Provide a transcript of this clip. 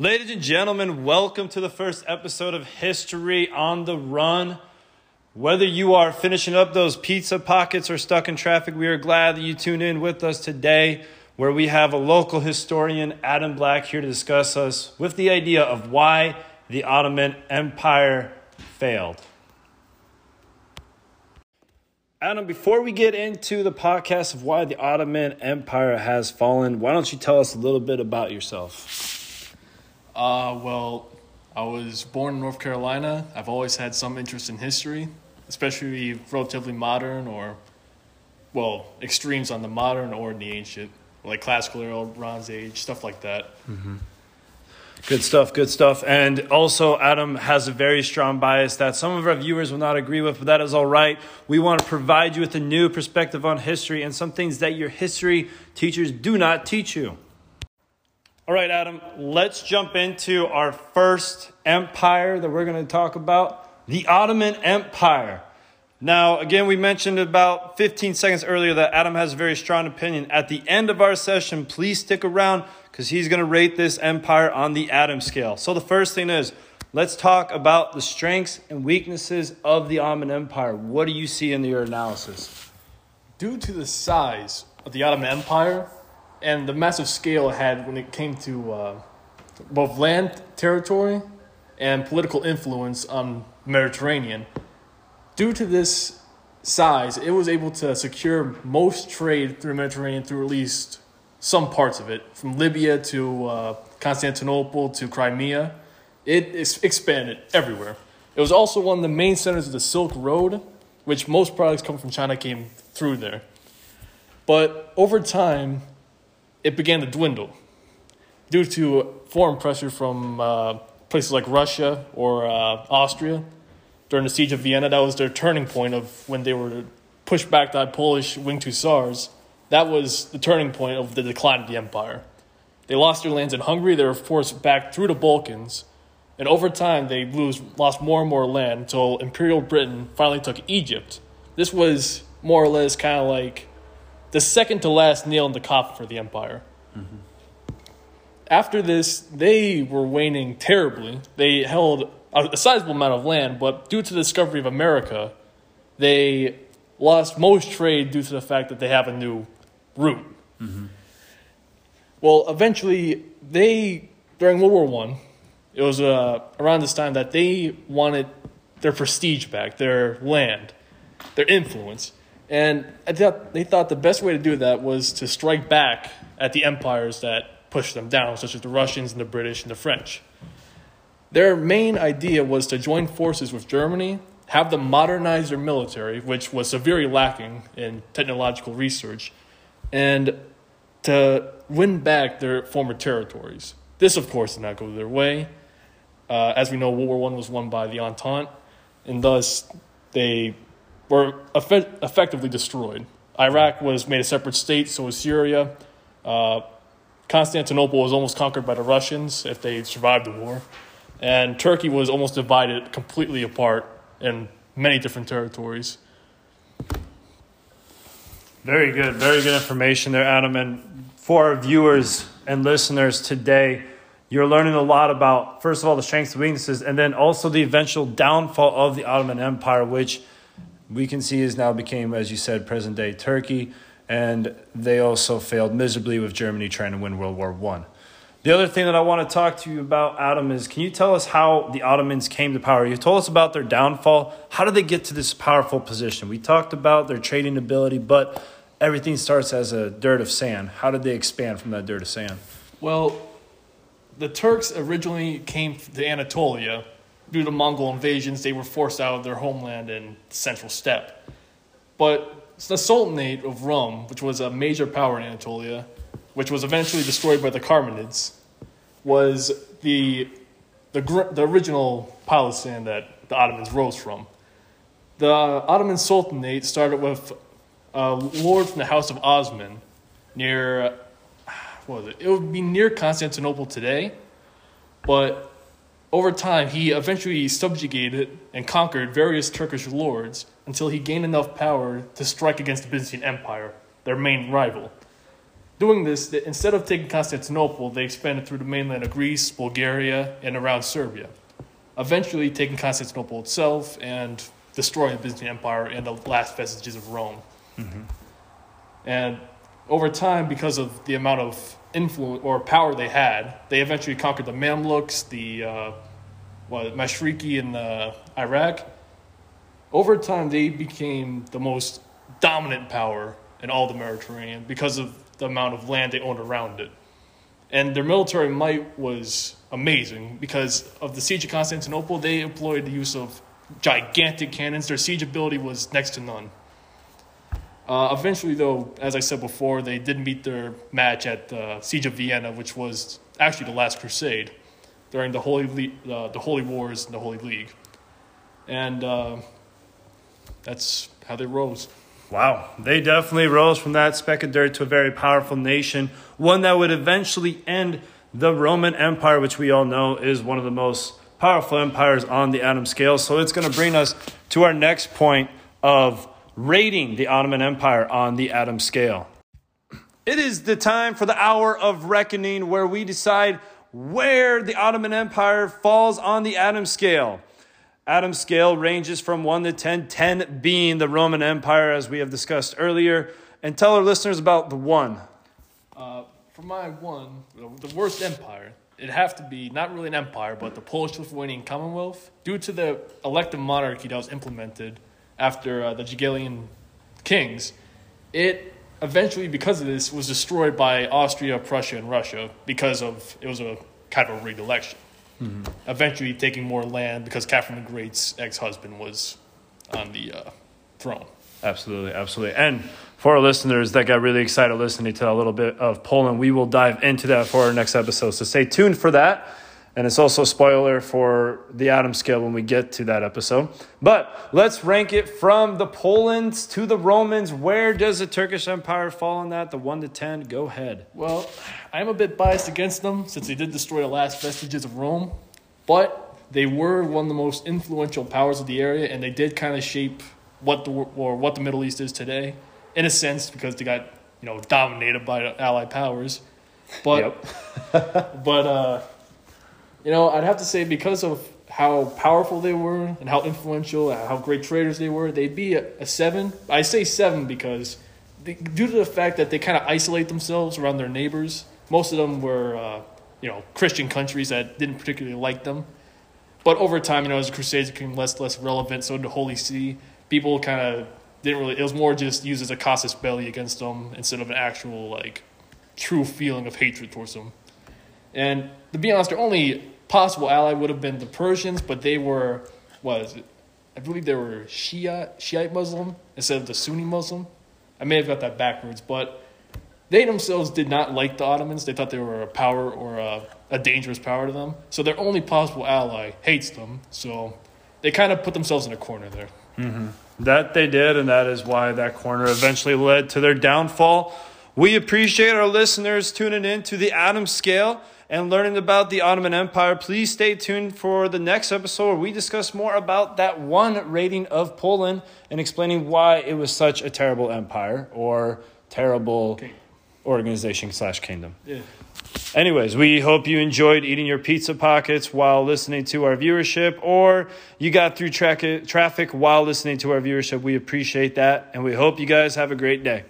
Ladies and gentlemen, welcome to the first episode of History on the Run. Whether you are finishing up those pizza pockets or stuck in traffic, we are glad that you tuned in with us today, where we have a local historian, Adam Black, here to discuss us with the idea of why the Ottoman Empire failed. Adam, before we get into the podcast of why the Ottoman Empire has fallen, why don't you tell us a little bit about yourself? Uh, well, I was born in North Carolina. I've always had some interest in history, especially relatively modern or, well, extremes on the modern or the ancient, like classical era, Bronze Age, stuff like that. Good stuff, good stuff. And also, Adam has a very strong bias that some of our viewers will not agree with, but that is all right. We want to provide you with a new perspective on history and some things that your history teachers do not teach you. All right, Adam, let's jump into our first empire that we're going to talk about the Ottoman Empire. Now, again, we mentioned about 15 seconds earlier that Adam has a very strong opinion. At the end of our session, please stick around because he's going to rate this empire on the Adam scale. So, the first thing is let's talk about the strengths and weaknesses of the Ottoman Empire. What do you see in your analysis? Due to the size of the Ottoman Empire and the massive scale it had when it came to uh, both land territory and political influence on Mediterranean, due to this size, it was able to secure most trade through the Mediterranean through at least some parts of it, from Libya to uh, Constantinople to Crimea. It expanded everywhere. It was also one of the main centers of the Silk Road, which most products come from China came through there. But over time, it began to dwindle due to foreign pressure from uh, places like Russia or uh, Austria during the siege of Vienna. That was their turning point of when they were pushed back by Polish winged hussars. That was the turning point of the decline of the empire. They lost their lands in Hungary. They were forced back through the Balkans. And over time, they lose, lost more and more land until Imperial Britain finally took Egypt. This was more or less kind of like the second to last nail in the coffin for the empire. After this, they were waning terribly. They held a, a sizable amount of land, but due to the discovery of America, they lost most trade due to the fact that they have a new route. Well, eventually, they during World War One, it was uh, around this time that they wanted their prestige back, their land, their influence, and I thought they thought the best way to do that was to strike back at the empires that pushed them down, such as the Russians and the British and the French. Their main idea was to join forces with Germany, have them modernize their military, which was severely lacking in technological research, and to win back their former territories. This, of course, did not go their way. Uh, as we know, World War One was won by the Entente, and thus they were effe- effectively destroyed. Iraq was made a separate state, so was Syria. Uh, Constantinople was almost conquered by the Russians if they survived the war. And Turkey was almost divided completely apart in many different territories. Very good, very good information there, Adam. And for our viewers and listeners today, you're learning a lot about, first of all, the strengths and weaknesses, and then also the eventual downfall of the Ottoman Empire, which we can see is now became, as you said, present day Turkey. And they also failed miserably with Germany trying to win World War One. The other thing that I want to talk to you about, Adam, is can you tell us how the Ottomans came to power? You told us about their downfall. How did they get to this powerful position? We talked about their trading ability, but everything starts as a dirt of sand. How did they expand from that dirt of sand? Well, the Turks originally came to Anatolia due to Mongol invasions. They were forced out of their homeland in Central Steppe. But the Sultanate of Rome, which was a major power in Anatolia, which was eventually destroyed by the Karamanids, was the, the, the original sand that the Ottomans rose from. The Ottoman Sultanate started with uh, a lord from the House of Osman near, what was it? It would be near Constantinople today, but over time he eventually subjugated and conquered various Turkish lords until he gained enough power to strike against the Byzantine Empire, their main rival. Doing this, instead of taking Constantinople, they expanded through the mainland of Greece, Bulgaria, and around Serbia, eventually taking Constantinople itself and destroying the Byzantine Empire and the last vestiges of Rome. Mm-hmm. And over time, because of the amount of influence or power they had, they eventually conquered the Mamluks, the uh, Mashriki in uh, Iraq. Over time, they became the most dominant power in all the Mediterranean because of the amount of land they owned around it. And their military might was amazing because of the siege of Constantinople. They employed the use of gigantic cannons. Their siege ability was next to none. Uh, eventually, though, as I said before, they did meet their match at the Siege of Vienna, which was actually the last crusade during the Holy, Le- uh, the Holy Wars and the Holy League. And uh, that's how they rose. Wow, they definitely rose from that speck of dirt to a very powerful nation, one that would eventually end the Roman Empire, which we all know is one of the most powerful empires on the Adam scale. So it's going to bring us to our next point of rating the Ottoman Empire on the Adam scale. It is the time for the hour of reckoning where we decide where the Ottoman Empire falls on the Adam scale. Adam scale ranges from 1 to 10, 10 being the Roman Empire, as we have discussed earlier. And tell our listeners about the 1. Uh, for my one, the the worst empire, it'd have to be not really an empire, but the Polish Lithuanian Commonwealth, due to the elective monarchy that was implemented after uh, the Jagiellonian kings. It eventually, because of this, was destroyed by Austria, Prussia, and Russia because of it was a kind of a rigged election. Eventually, taking more land because Catherine the Great's ex-husband was on the uh, throne. Absolutely, absolutely. And for our listeners that got really excited listening to a little bit of Poland, we will dive into that for our next episode. So stay tuned for that. And it's also a spoiler for the Adam scale when we get to that episode. But let's rank it from the Polands to the Romans. Where does the Turkish Empire fall in that? The 1 to 10? Go ahead. Well, I'm a bit biased against them since they did destroy the last vestiges of Rome, but they were one of the most influential powers of the area, and they did kind of shape what the or what the Middle East is today, in a sense, because they got you know dominated by Allied powers. But but uh, you know, I'd have to say because of how powerful they were and how influential, how great traders they were, they'd be a, a seven. I say seven because they, due to the fact that they kind of isolate themselves around their neighbors. Most of them were, uh, you know, Christian countries that didn't particularly like them. But over time, you know, as the Crusades became less less relevant, so the Holy See. People kind of didn't really. It was more just used as a casus belli against them instead of an actual like true feeling of hatred towards them. And to be honest, their only possible ally would have been the Persians, but they were what is it? I believe they were Shia Shiite Muslim instead of the Sunni Muslim. I may have got that backwards, but they themselves did not like the Ottomans. They thought they were a power or a, a dangerous power to them. So their only possible ally hates them. So they kind of put themselves in a corner there. Mm-hmm. That they did, and that is why that corner eventually led to their downfall. We appreciate our listeners tuning in to the Adam Scale and learning about the Ottoman Empire. Please stay tuned for the next episode where we discuss more about that one rating of Poland and explaining why it was such a terrible empire or terrible organization slash kingdom. Yeah. Anyways, we hope you enjoyed eating your pizza pockets while listening to our viewership, or you got through tra- traffic while listening to our viewership. We appreciate that, and we hope you guys have a great day.